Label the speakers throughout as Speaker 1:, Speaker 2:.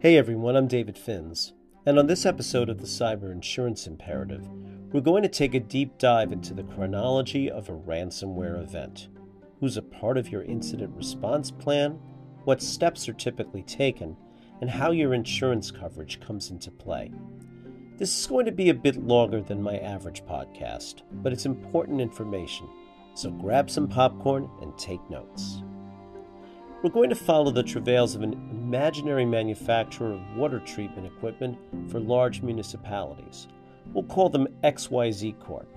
Speaker 1: Hey everyone, I'm David Finz, and on this episode of the Cyber Insurance Imperative, we're going to take a deep dive into the chronology of a ransomware event. Who's a part of your incident response plan? What steps are typically taken? And how your insurance coverage comes into play. This is going to be a bit longer than my average podcast, but it's important information, so grab some popcorn and take notes. We're going to follow the travails of an imaginary manufacturer of water treatment equipment for large municipalities. We'll call them XYZ Corp,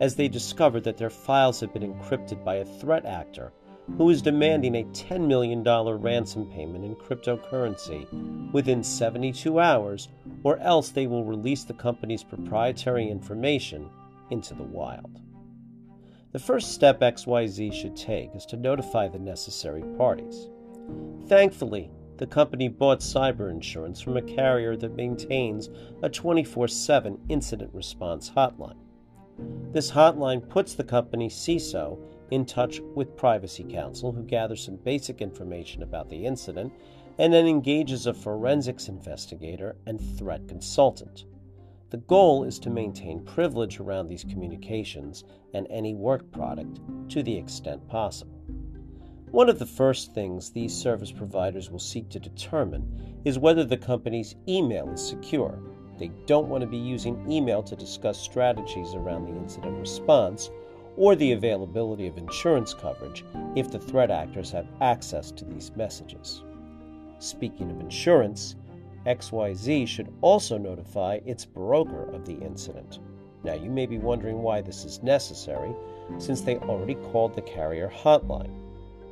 Speaker 1: as they discovered that their files had been encrypted by a threat actor who is demanding a $10 million ransom payment in cryptocurrency within 72 hours, or else they will release the company's proprietary information into the wild. The first step XYZ should take is to notify the necessary parties. Thankfully, the company bought cyber insurance from a carrier that maintains a 24 7 incident response hotline. This hotline puts the company CISO in touch with Privacy Counsel, who gathers some basic information about the incident and then engages a forensics investigator and threat consultant. The goal is to maintain privilege around these communications and any work product to the extent possible. One of the first things these service providers will seek to determine is whether the company's email is secure. They don't want to be using email to discuss strategies around the incident response or the availability of insurance coverage if the threat actors have access to these messages. Speaking of insurance, XYZ should also notify its broker of the incident. Now, you may be wondering why this is necessary, since they already called the carrier hotline.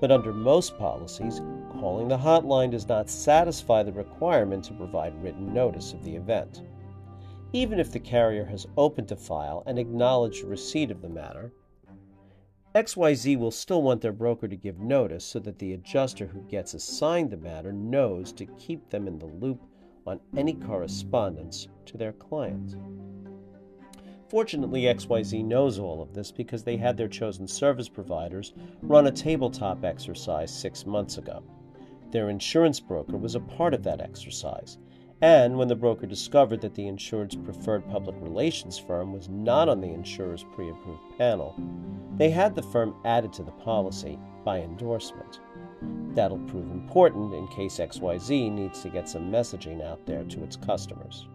Speaker 1: But under most policies, calling the hotline does not satisfy the requirement to provide written notice of the event. Even if the carrier has opened a file and acknowledged receipt of the matter, XYZ will still want their broker to give notice so that the adjuster who gets assigned the matter knows to keep them in the loop on any correspondence to their client. Fortunately, XYZ knows all of this because they had their chosen service providers run a tabletop exercise six months ago. Their insurance broker was a part of that exercise, and when the broker discovered that the insured's preferred public relations firm was not on the insurer's pre approved panel, they had the firm added to the policy by endorsement. That'll prove important in case XYZ needs to get some messaging out there to its customers.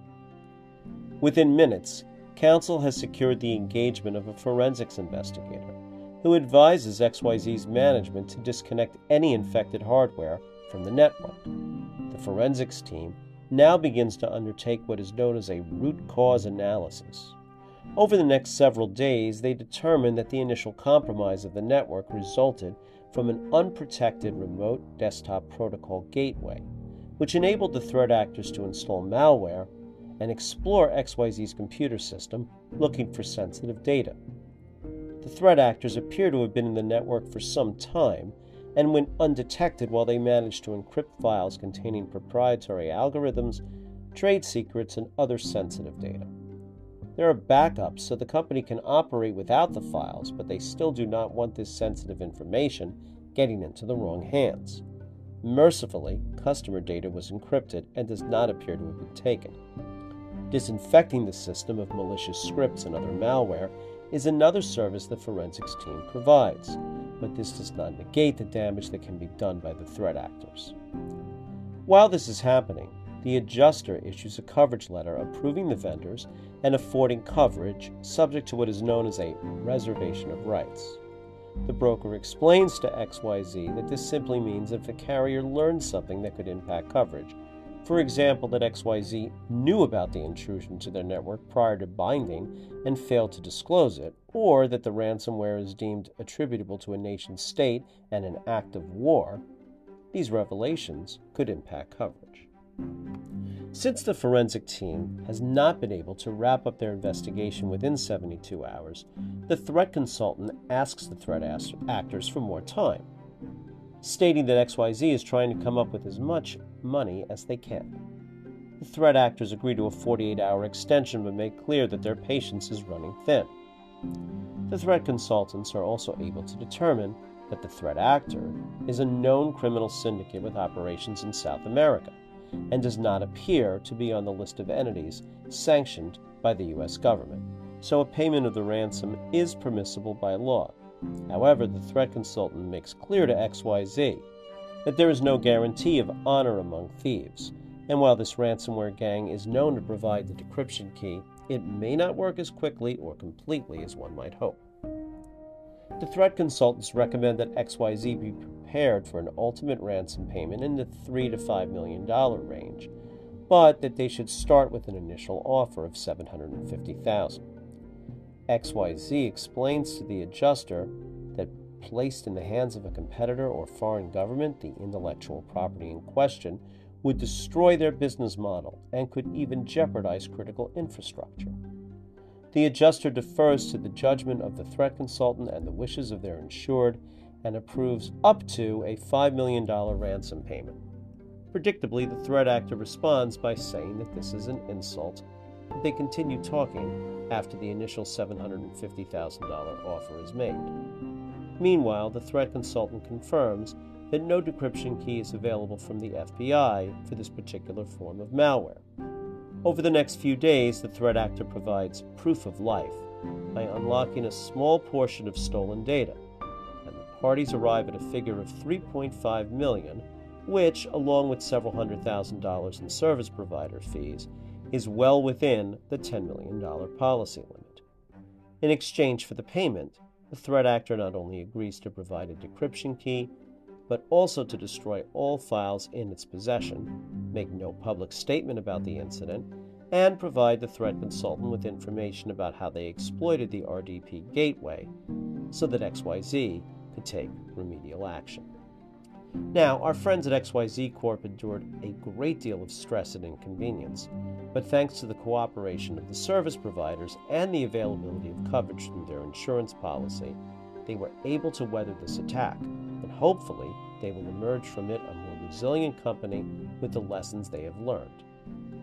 Speaker 1: Within minutes, Counsel has secured the engagement of a forensics investigator who advises XYZ's management to disconnect any infected hardware from the network. The forensics team now begins to undertake what is known as a root cause analysis. Over the next several days, they determine that the initial compromise of the network resulted from an unprotected remote desktop protocol gateway, which enabled the threat actors to install malware and explore XYZ's computer system looking for sensitive data. The threat actors appear to have been in the network for some time and went undetected while they managed to encrypt files containing proprietary algorithms, trade secrets, and other sensitive data. There are backups so the company can operate without the files, but they still do not want this sensitive information getting into the wrong hands. Mercifully, customer data was encrypted and does not appear to have been taken. Disinfecting the system of malicious scripts and other malware is another service the forensics team provides, but this does not negate the damage that can be done by the threat actors. While this is happening, the adjuster issues a coverage letter approving the vendors and affording coverage subject to what is known as a reservation of rights. The broker explains to XYZ that this simply means if the carrier learns something that could impact coverage, for example, that XYZ knew about the intrusion to their network prior to binding and failed to disclose it, or that the ransomware is deemed attributable to a nation state and an act of war, these revelations could impact coverage. Since the forensic team has not been able to wrap up their investigation within 72 hours, the threat consultant asks the threat actors for more time stating that XYZ is trying to come up with as much money as they can. The threat actors agree to a 48 hour extension but make clear that their patience is running thin. The threat consultants are also able to determine that the threat actor is a known criminal syndicate with operations in South America and does not appear to be on the list of entities sanctioned by the U.S. government, so a payment of the ransom is permissible by law. However, the threat consultant makes clear to XYZ that there is no guarantee of honor among thieves, and while this ransomware gang is known to provide the decryption key, it may not work as quickly or completely as one might hope. The threat consultants recommend that XYZ be prepared for an ultimate ransom payment in the 3 to 5 million dollar range, but that they should start with an initial offer of 750,000. XYZ explains to the adjuster placed in the hands of a competitor or foreign government, the intellectual property in question would destroy their business model and could even jeopardize critical infrastructure. The adjuster defers to the judgment of the threat consultant and the wishes of their insured and approves up to a $5 million ransom payment. Predictably, the threat actor responds by saying that this is an insult. They continue talking after the initial $750,000 offer is made. Meanwhile, the threat consultant confirms that no decryption key is available from the FBI for this particular form of malware. Over the next few days, the threat actor provides proof of life by unlocking a small portion of stolen data, and the parties arrive at a figure of 3.5 million, which, along with several hundred thousand dollars in service provider fees, is well within the $10 million policy limit. In exchange for the payment, the threat actor not only agrees to provide a decryption key, but also to destroy all files in its possession, make no public statement about the incident, and provide the threat consultant with information about how they exploited the RDP gateway so that XYZ could take remedial action. Now, our friends at XYZ Corp endured a great deal of stress and inconvenience, but thanks to the cooperation of the service providers and the availability of coverage through their insurance policy, they were able to weather this attack, and hopefully they will emerge from it a more resilient company with the lessons they have learned.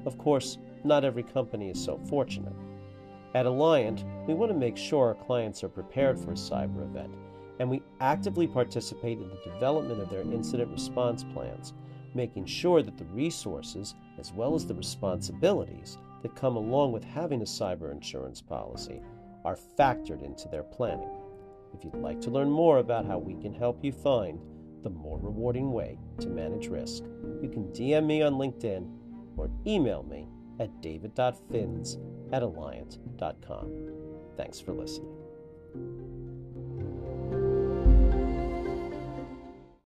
Speaker 1: Of course, not every company is so fortunate. At Alliant, we want to make sure our clients are prepared for a cyber event and we actively participate in the development of their incident response plans, making sure that the resources, as well as the responsibilities that come along with having a cyber insurance policy, are factored into their planning. If you'd like to learn more about how we can help you find the more rewarding way to manage risk, you can DM me on LinkedIn or email me at david.finz at alliant.com. Thanks for listening.